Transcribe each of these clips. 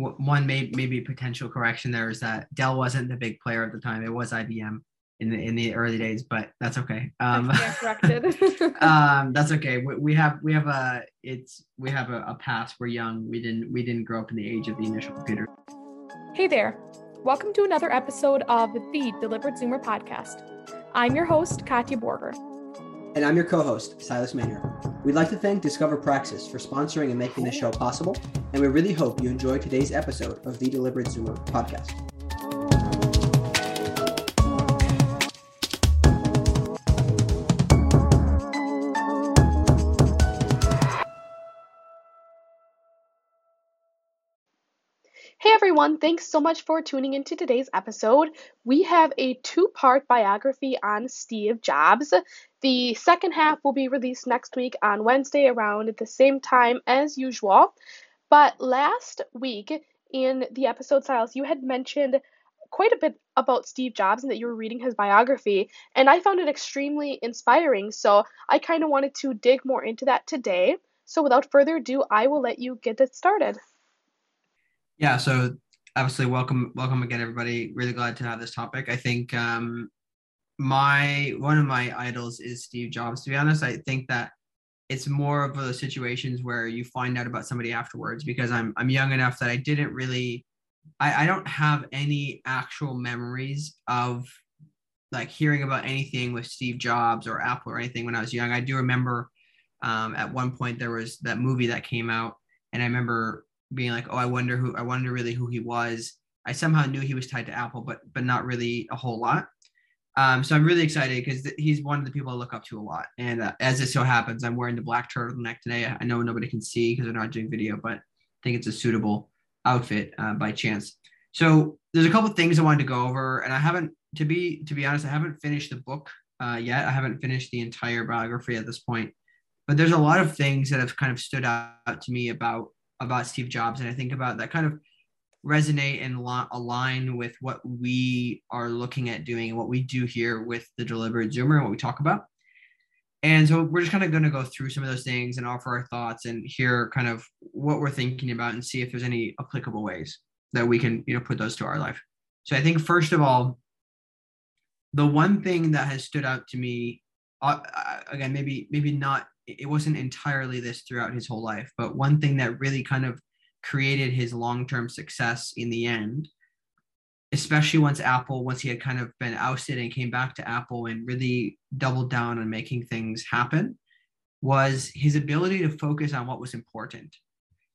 one may maybe potential correction there is that Dell wasn't the big player at the time. It was IBM in the in the early days, but that's okay. Um, corrected. um, that's okay. We, we, have we have a it's we have a, a past. We're young. We didn't we didn't grow up in the age of the initial computer. Hey there. Welcome to another episode of the Deliberate Zoomer podcast. I'm your host, Katja Borger. And I'm your co host, Silas Mahner. We'd like to thank Discover Praxis for sponsoring and making this show possible, and we really hope you enjoy today's episode of the Deliberate Zoomer podcast. Hey everyone, thanks so much for tuning into today's episode. We have a two part biography on Steve Jobs. The second half will be released next week on Wednesday around the same time as usual. But last week in the episode, Silas, you had mentioned quite a bit about Steve Jobs and that you were reading his biography, and I found it extremely inspiring. So I kind of wanted to dig more into that today. So without further ado, I will let you get it started. Yeah, so obviously welcome welcome again everybody. Really glad to have this topic. I think um my one of my idols is Steve Jobs. To be honest, I think that it's more of those situations where you find out about somebody afterwards because I'm I'm young enough that I didn't really I, I don't have any actual memories of like hearing about anything with Steve Jobs or Apple or anything when I was young. I do remember um, at one point there was that movie that came out, and I remember being like, oh, I wonder who, I wonder really who he was. I somehow knew he was tied to Apple, but but not really a whole lot. Um, so I'm really excited because th- he's one of the people I look up to a lot. And uh, as it so happens, I'm wearing the black turtleneck today. I know nobody can see because they're not doing video, but I think it's a suitable outfit uh, by chance. So there's a couple things I wanted to go over, and I haven't, to be to be honest, I haven't finished the book uh, yet. I haven't finished the entire biography at this point, but there's a lot of things that have kind of stood out to me about about Steve Jobs, and I think about that kind of resonate and align with what we are looking at doing, what we do here with the deliberate zoomer, and what we talk about. And so we're just kind of going to go through some of those things and offer our thoughts and hear kind of what we're thinking about and see if there's any applicable ways that we can, you know, put those to our life. So I think first of all, the one thing that has stood out to me, uh, uh again, maybe maybe not it wasn't entirely this throughout his whole life, but one thing that really kind of created his long-term success in the end, especially once Apple, once he had kind of been ousted and came back to Apple and really doubled down on making things happen, was his ability to focus on what was important.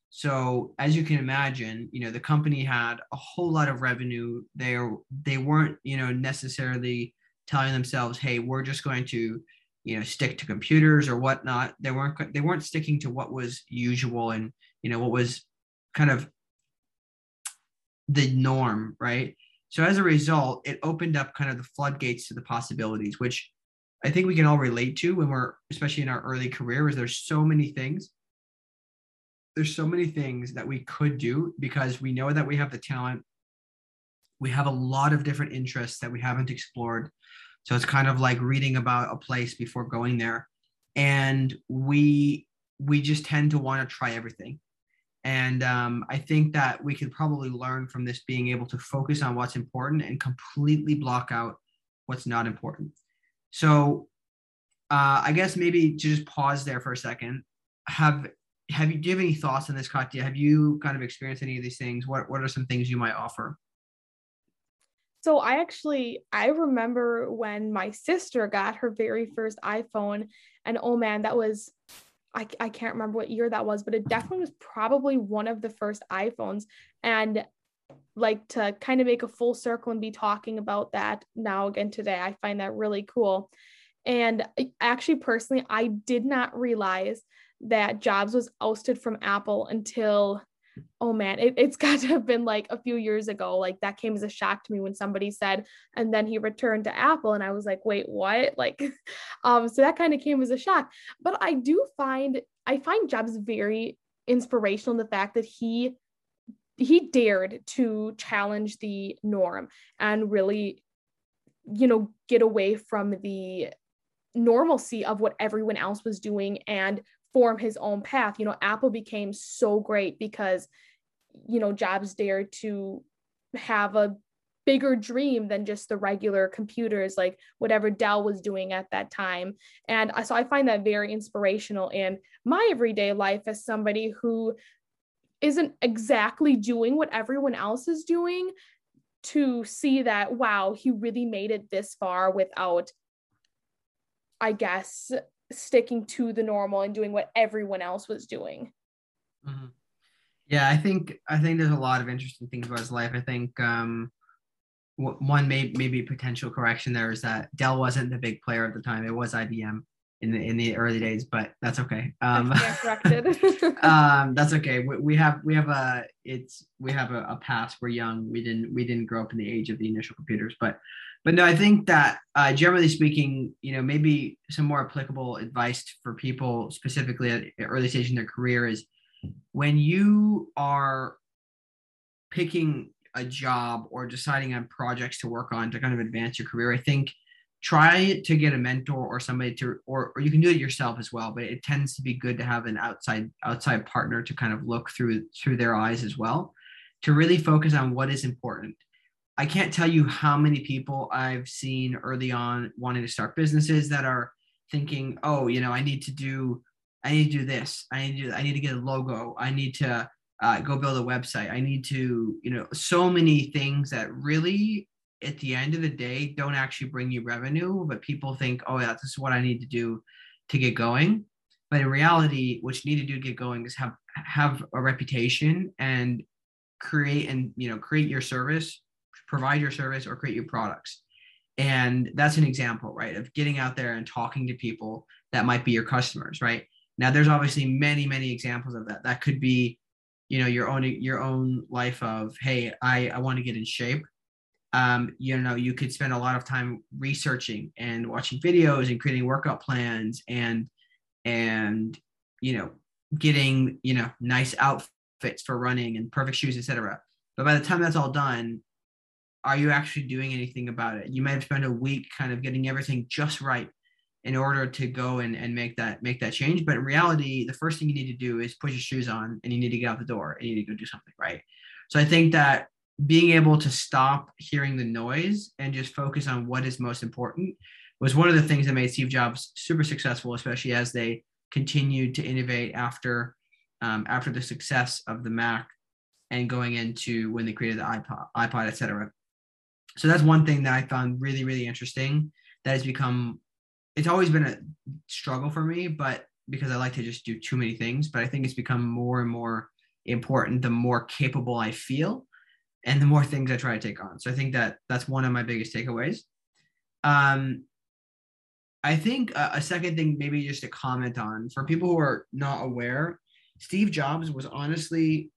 So as you can imagine, you know, the company had a whole lot of revenue. They they weren't, you know, necessarily telling themselves, hey, we're just going to you know stick to computers or whatnot they weren't they weren't sticking to what was usual and you know what was kind of the norm right? So as a result it opened up kind of the floodgates to the possibilities which i think we can all relate to when we're especially in our early career is there's so many things there's so many things that we could do because we know that we have the talent. We have a lot of different interests that we haven't explored so it's kind of like reading about a place before going there. And we we just tend to want to try everything. And um, I think that we could probably learn from this being able to focus on what's important and completely block out what's not important. So uh, I guess maybe to just pause there for a second. Have have you do you have any thoughts on this, Katja? Have you kind of experienced any of these things? What what are some things you might offer? So I actually I remember when my sister got her very first iPhone and oh man that was I, I can't remember what year that was but it definitely was probably one of the first iPhones. And like to kind of make a full circle and be talking about that now again today I find that really cool. And actually personally I did not realize that Jobs was ousted from Apple until oh man, it, it's got to have been like a few years ago. Like that came as a shock to me when somebody said, and then he returned to Apple. And I was like, wait, what? Like, um, so that kind of came as a shock. But I do find, I find Jobs very inspirational in the fact that he he dared to challenge the norm and really you know get away from the normalcy of what everyone else was doing and form his own path. You know, Apple became so great because you know, Jobs dared to have a bigger dream than just the regular computers, like whatever Dell was doing at that time. And so I find that very inspirational in my everyday life as somebody who isn't exactly doing what everyone else is doing to see that, wow, he really made it this far without, I guess, sticking to the normal and doing what everyone else was doing. Mm-hmm. Yeah, I think I think there's a lot of interesting things about his life. I think um, one may maybe potential correction there is that Dell wasn't the big player at the time. It was IBM in the in the early days, but that's okay. Um, corrected. um, that's okay. We, we, have we have a it's we have a, a, past. We're young. We didn't we didn't grow up in the age of the initial computers, but but no, I think that uh, generally speaking, you know, maybe some more applicable advice for people specifically at early stage in their career is when you are picking a job or deciding on projects to work on to kind of advance your career, I think try to get a mentor or somebody to or, or you can do it yourself as well but it tends to be good to have an outside outside partner to kind of look through through their eyes as well to really focus on what is important i can't tell you how many people i've seen early on wanting to start businesses that are thinking oh you know i need to do i need to do this. I need to i need to get a logo. I need to uh, go build a website. I need to you know so many things that really at the end of the day don't actually bring you revenue, but people think, oh, yeah, this is what I need to do to get going. But in reality, what you need to do to get going is have have a reputation and create and you know create your service, provide your service or create your products. And that's an example, right, of getting out there and talking to people that might be your customers, right? Now, there's obviously many, many examples of that. That could be, you know, your own your own life of, hey, I I want to get in shape um, you know, you could spend a lot of time researching and watching videos and creating workout plans and and you know getting you know nice outfits for running and perfect shoes, etc. But by the time that's all done, are you actually doing anything about it? You might have spent a week kind of getting everything just right in order to go and, and make that make that change. But in reality, the first thing you need to do is put your shoes on and you need to get out the door and you need to go do something, right? So I think that being able to stop hearing the noise and just focus on what is most important was one of the things that made Steve Jobs super successful, especially as they continued to innovate after um, after the success of the Mac and going into when they created the iPod, iPod, etc. So that's one thing that I found really, really interesting. That has become it's always been a struggle for me, but because I like to just do too many things, but I think it's become more and more important the more capable I feel and the more things I try to take on. So I think that that's one of my biggest takeaways. Um, I think a, a second thing, maybe just to comment on for people who are not aware, Steve Jobs was honestly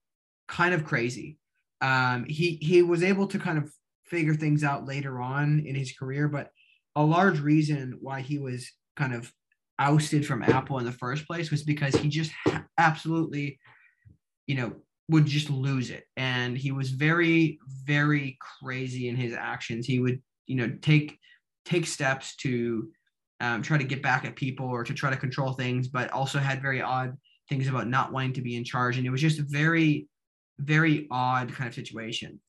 kind of crazy. Um, he he was able to kind of figure things out later on in his career, but a large reason why he was kind of ousted from Apple in the first place was because he just absolutely, you know, would just lose it. And he was very very crazy in his actions. He would you know take take steps to um, try to get back at people or to try to control things but also had very odd things about not wanting to be in charge. And it was just a very very odd kind of situation.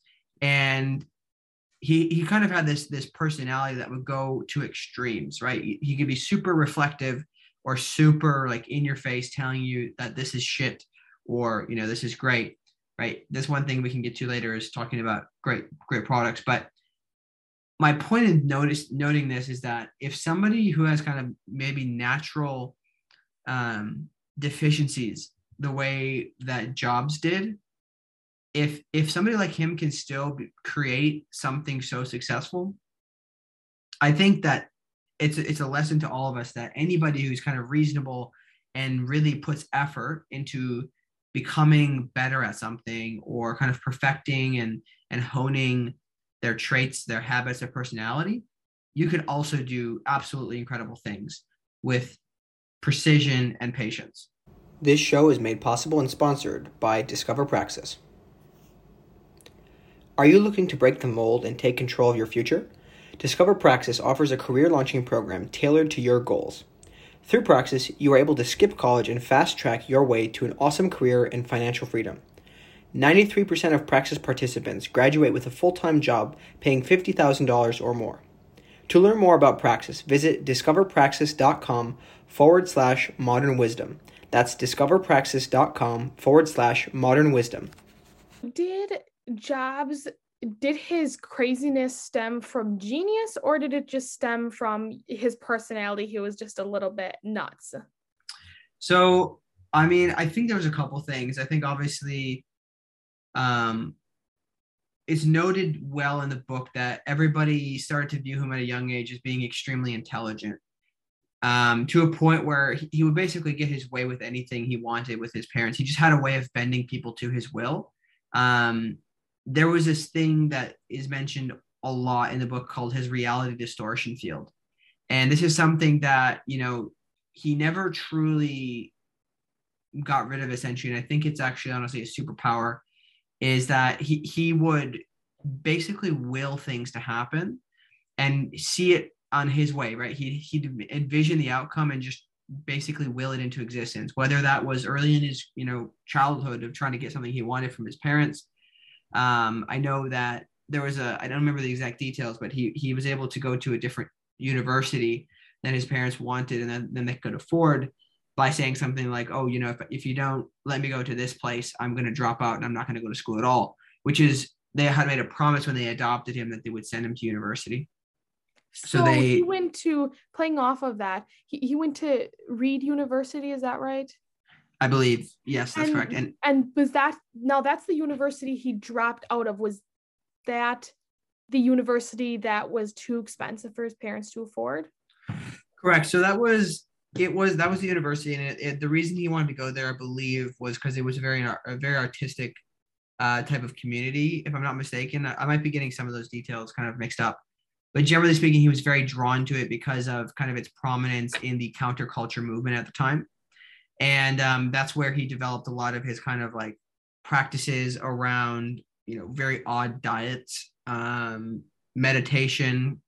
And he he kind of had this this personality that would go to extremes right? He, could be super reflective or super like in your face telling you that this is shit or you know this is great right? This one thing we can get to later is talking about great great products. But my point in notice noting this is that if somebody who has kind of maybe natural um, deficiencies the way that Jobs did if if somebody like him can still be, create something so successful i think that it's it's a lesson to all of us that anybody who's kind of reasonable and really puts effort into becoming better at something or kind of perfecting and and honing their traits their habits their personality you can also do absolutely incredible things with precision and patience. This show is made possible and sponsored by discover praxis are you looking to break the mold and take control of your future discover praxis offers a career launching program tailored to your goals through Praxis, you are able to skip college and fast track your way to an awesome career and financial freedom. 93% of Praxis participants graduate with a full time job paying $50,000 or more. To learn more about Praxis, visit discoverpraxis.com forward slash modern wisdom. That's discoverpraxis.com forward slash modern wisdom. Did Jobs, did his craziness stem from genius or did it just stem from his personality? He was just a little bit nuts. So, I mean, I think there was a couple things. I think obviously, um, it's noted well in the book that everybody started to view him at a young age as being extremely intelligent um, to a point where he would basically get his way with anything he wanted with his parents. He just had a way of bending people to his will. Um, there was this thing that is mentioned a lot in the book called his reality distortion field. And this is something that, you know, he never truly got rid of essentially. And I think it's actually honestly a superpower is that he, he would basically will things to happen and see it on his way, right? He he'd envision the outcome and just basically will it into existence. Whether that was early in his you know childhood of trying to get something he wanted from his parents. Um, I know that there was a I don't remember the exact details, but he he was able to go to a different university than his parents wanted and then, then they could afford by saying something like, oh, you know, if, if you don't let me go to this place, I'm going to drop out and I'm not going to go to school at all, which is they had made a promise when they adopted him that they would send him to university. So, so they he went to playing off of that. He, he went to Reed University, is that right? I believe. Yes, that's and, correct. And and was that now that's the university he dropped out of was that the university that was too expensive for his parents to afford? Correct. So that was it was that was the university and it, it, the reason he wanted to go there i believe was because it was a very a very artistic uh, type of community if i'm not mistaken I, I might be getting some of those details kind of mixed up but generally speaking, he was very drawn to it because of kind of its prominence in the counterculture movement at the time. And um, that's where he developed a lot of his kind of like practices around, you know, very odd diets, um, meditation,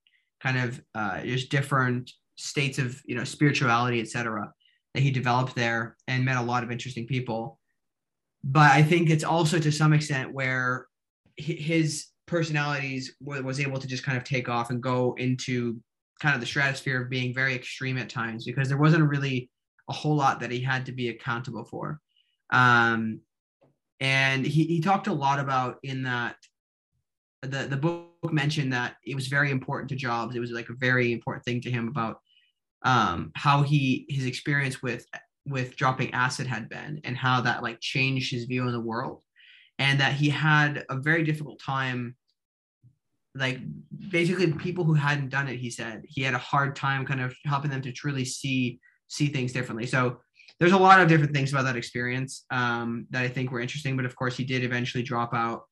kind of uh, just different states of, you know, spirituality, etc. that he developed there and met a lot of interesting people. But I think it's also to some extent where his personalities was able to just kind of take off and go into kind of the stratosphere of being very extreme at times because there wasn't really a whole lot that he had to be accountable for. Um, and he, he talked a lot about in that the, the book mentioned that it was very important to Jobs. It was like a very important thing to him about um, how he his experience with with dropping acid had been and how that like changed his view of the world and that he had a very difficult time like basically people who hadn't done it he said he had a hard time kind of helping them to truly see see things differently. So there's a lot of different things about that experience um, that i think were interesting but of course he did eventually drop out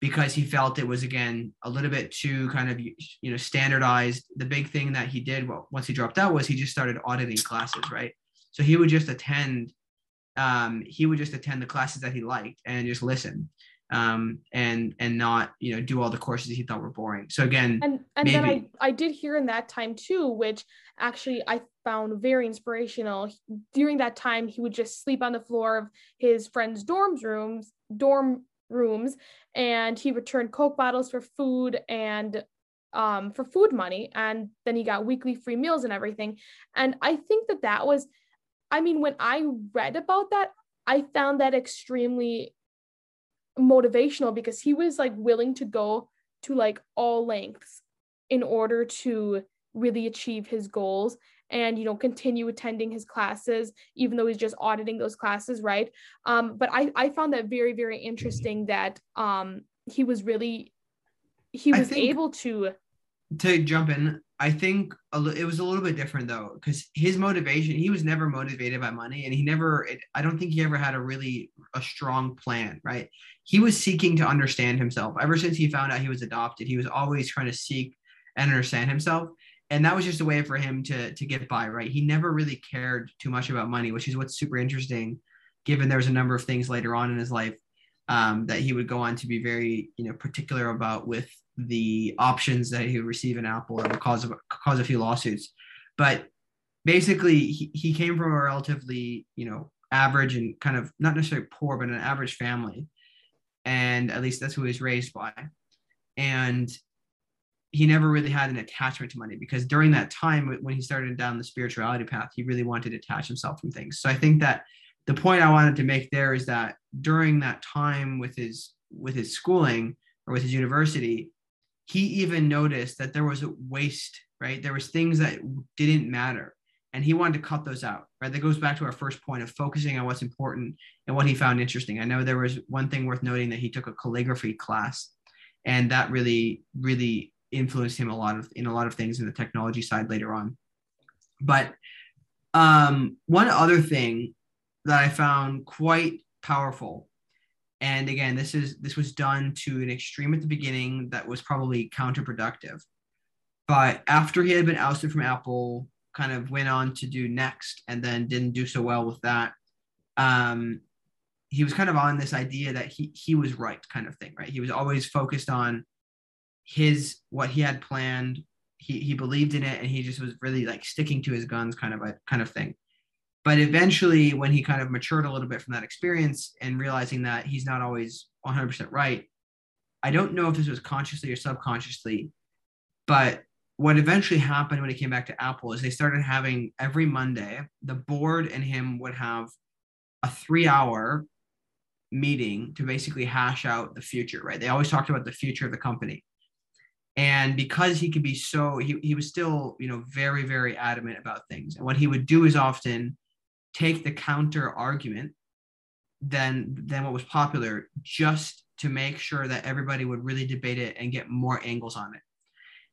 because he felt it was again a little bit too kind of you know standardized. The big thing that he did well, once he dropped out was he just started auditing classes right? So he would just attend um, he would just attend the classes that he liked and just listen um, and and not you know do all the courses he thought were boring. So again, and and maybe... then I I did hear in that time too, which actually I found very inspirational. During that time, he would just sleep on the floor of his friends' dorms rooms, dorm rooms, and he returned Coke bottles for food and um for food money, and then he got weekly free meals and everything. And I think that that was, I mean, when I read about that, I found that extremely motivational because he was like willing to go to like all lengths in order to really achieve his goals and you know continue attending his classes even though he's just auditing those classes right um but i i found that very very interesting that um he was really he was able to to jump in I think it was a little bit different though, because his motivation, he was never motivated by money and he never, it, I don't think he ever had a really, a strong plan, right? He was seeking to understand himself. Ever since he found out he was adopted, he was always trying to seek and understand himself. And that was just a way for him to, to get by, right? He never really cared too much about money, which is what's super interesting, given there's a number of things later on in his life um, that he would go on to be very, you know, particular about with the options that he would receive in Apple that would cause cause a few lawsuits. But basically, he, he came from a relatively you know average and kind of not necessarily poor, but an average family. and at least that's who he was raised by. And he never really had an attachment to money because during that time when he started down the spirituality path, he really wanted to detach himself from things. So I think that the point I wanted to make there is that during that time with his with his schooling or with his university, he even noticed that there was a waste, right? There was things that didn't matter and he wanted to cut those out right that goes back to our first point of focusing on what's important and what he found interesting i know there was one thing worth noting that he took a calligraphy class and that really really influenced him a lot of in a lot of things in the technology side later on but um, one other thing that i found quite powerful and again this is this was done to an extreme at the beginning that was probably counterproductive but after he had been ousted from apple kind of went on to do NeXT and then didn't do so well with that. Um, he was kind of on this idea that he he was right kind of thing, right? He was always focused on his what he had planned. He he believed in it and he just was really like sticking to his guns kind of a kind of thing. But eventually when he kind of matured a little bit from that experience and realizing that he's not always 100% right, I don't know if this was consciously or subconsciously, but what eventually happened when he came back to Apple is they started having every Monday, the board and him would have a three hour meeting to basically hash out the future, right? They always talked about the future of the company. And because he could be so, he, he was still, you know, very, very adamant about things. And what he would do is often take the counter argument than than what was popular just to make sure that everybody would really debate it and get more angles on it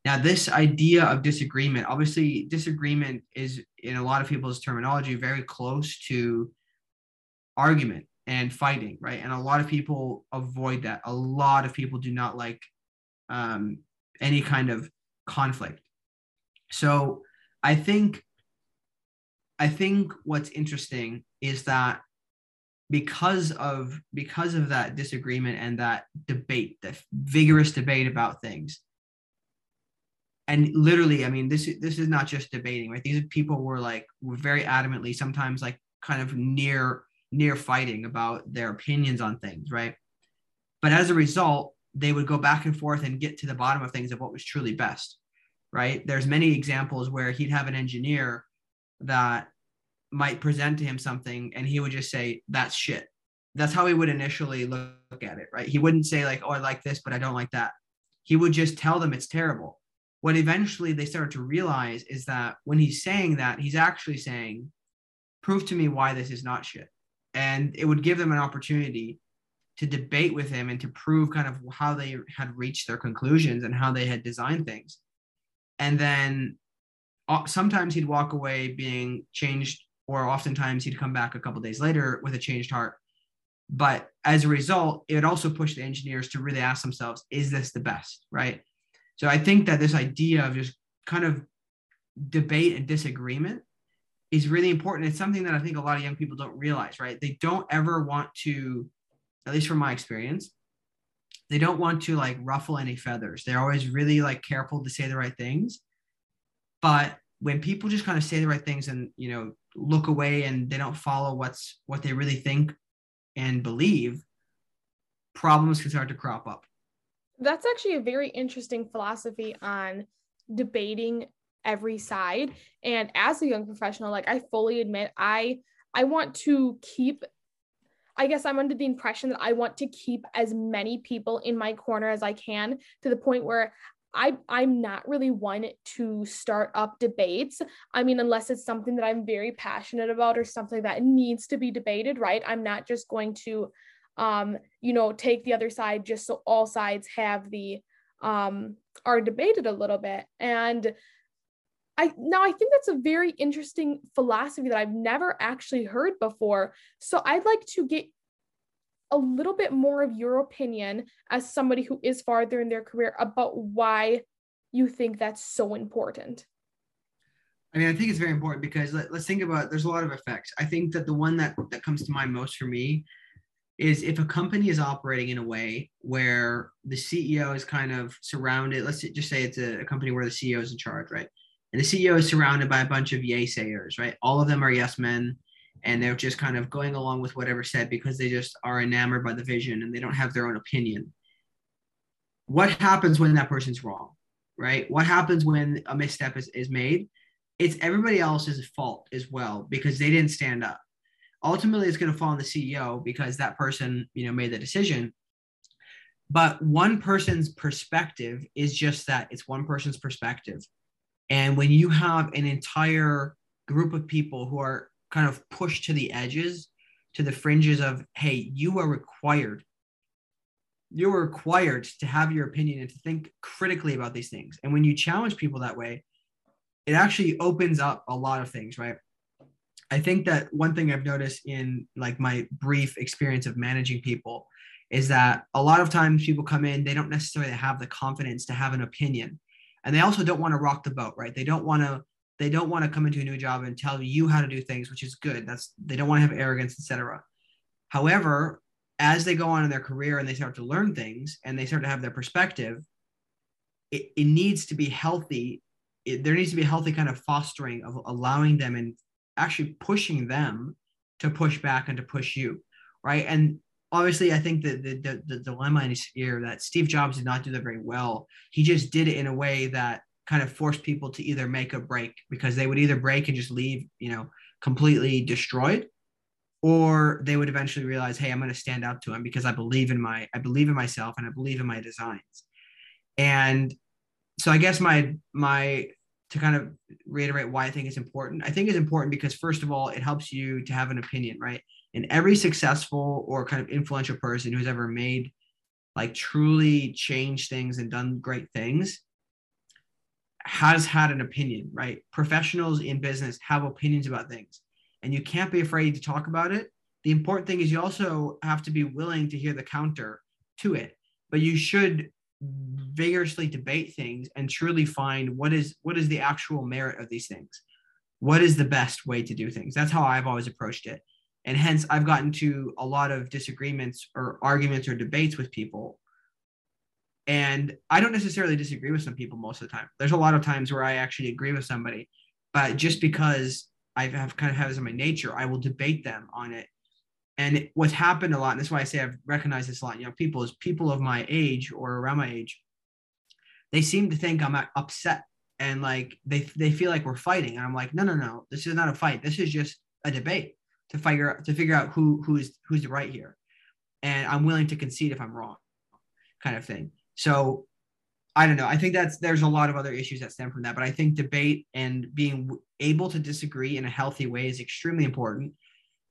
now, this idea of disagreement, obviously, disagreement is in a lot of people's terminology very close to argument and fighting, right? And a lot of people avoid that. A lot of people do not like um, any kind of conflict. So I think, I think what's interesting is that because of because of that disagreement and that debate, that vigorous debate about things, and literally i mean this this is not just debating right these people were like were very adamantly sometimes like kind of near near fighting about their opinions on things right but as a result they would go back and forth and get to the bottom of things of what was truly best right? There's many examples where he'd have an engineer that might present to him something and he would just say that's shit. That's how he would initially look at it right? He wouldn't say like oh i like this but i don't like that. He would just tell them it's terrible. What eventually they started to realize is that when he's saying that, he's actually saying, prove to me why this is not shit. And it would give them an opportunity to debate with him and to prove kind of how they had reached their conclusions and how they had designed things. And then uh, sometimes he'd walk away being changed, or oftentimes he'd come back a couple days later with a changed heart. But as a result, it also pushed the engineers to really ask themselves, is this the best? Right. So I think that this idea of just kind of debate and disagreement is really important. It's something that I think a lot of young people don't realize, right? They don't ever want to, at least from my experience, they don't want to like ruffle any feathers. They're always really like careful to say the right things. But when people just kind of say the right things and you know look away and they don't follow what's what they really think and believe, problems can start to crop up. That's actually a very interesting philosophy on debating every side. And as a young professional, like I fully admit, I I want to keep I guess I'm under the impression that I want to keep as many people in my corner as I can to the point where I I'm not really one to start up debates. I mean, unless it's something that I'm very passionate about or something that needs to be debated, right? I'm not just going to um, you know, take the other side just so all sides have the um, are debated a little bit. And I now I think that's a very interesting philosophy that I've never actually heard before. So I'd like to get a little bit more of your opinion as somebody who is farther in their career about why you think that's so important. I mean, I think it's very important because let, us think about there's a lot of effects. I think that the one that that comes to mind most for me is if a company is operating in a way where the CEO is kind of surrounded, let's just say it's a, a company where the CEO is in charge, right? And the CEO is surrounded by a bunch of yay sayers, right? All of them are yes men. and they're just kind of going along with whatever said because they just are enamored by the vision and they don't have their own opinion. What happens when that person's wrong, right? What happens when a misstep is, is made? It's everybody else's fault as well because they didn't stand up. Ultimately, it's going to fall on the CEO because that person, you know, made the decision. But one person's perspective is just that it's one person's perspective. And when you have an entire group of people who are kind of pushed to the edges, to the fringes of, hey, you are required. You're required to have your opinion and to think critically about these things. And when you challenge people that way, it actually opens up a lot of things, right? I think that one thing I've noticed in like my brief experience of managing people is that a lot of times people come in, they don't necessarily have the confidence to have an opinion. And they also don't want to rock the boat, right? They don't want to they don't want to come into a new job and tell you how to do things, which is good. That's they don't want to have arrogance, etc. However, as they go on in their career and they start to learn things and they start to have their perspective, it, it needs to be healthy. It, there needs to be a healthy kind of fostering of allowing them and actually pushing them to push back and to push you, right? And obviously, I think that the, the, the dilemma is here that Steve Jobs did not do that very well. He just did it in a way that kind of forced people to either make a break because they would either break and just leave, you know, completely destroyed, or they would eventually realize, hey, I'm going to stand up to him because I believe in my, I believe in myself and I believe in my designs. And so I guess my my to kind of reiterate why I think it's important. I think it's important because first of all, it helps you to have an opinion, right? And every successful or kind of influential person who's ever made like truly changed things and done great things has had an opinion, right? Professionals in business have opinions about things, and you can't be afraid to talk about it. The important thing is you also have to be willing to hear the counter to it, but you should vigorously debate things and truly find what is what is the actual merit of these things. What is the best way to do things? That's how I've always approached it. And hence I've gotten to a lot of disagreements or arguments or debates with people and I don't necessarily disagree with some people most of the time. There's a lot of times where I actually agree with somebody, but just because I have kind of this in my nature, I will debate them on it. And what's happened a lot, and that's why I say I've recognized this a lot, you know, people is people of my age or around my age, they seem to think I'm upset and like they they feel like we're fighting. And I'm like, no, no, no, this is not a fight. This is just a debate to figure out to figure out who who is who's right here. And I'm willing to concede if I'm wrong, kind of thing. So I don't know. I think that's there's a lot of other issues that stem from that, but I think debate and being able to disagree in a healthy way is extremely important.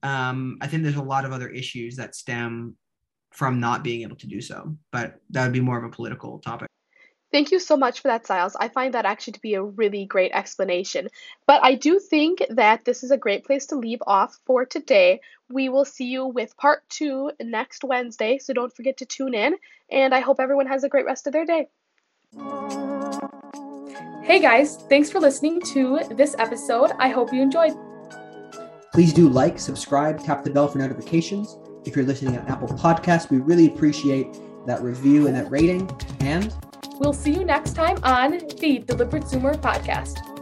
Um, I think there's a lot of other issues that stem from not being able to do so, but that would be more of a political topic. Thank you so much for that, Silas. I find that actually to be a really great explanation. But I do think that this is a great place to leave off for today. We will see you with part two next Wednesday, so don't forget to tune in. And I hope everyone has a great rest of their day. Hey guys, thanks for listening to this episode. I hope you enjoyed. Please do like, subscribe, tap the bell for notifications. If you're listening on Apple Podcasts, we really appreciate that review and that rating. And We'll see you next time on the Deliberate Zoomer podcast.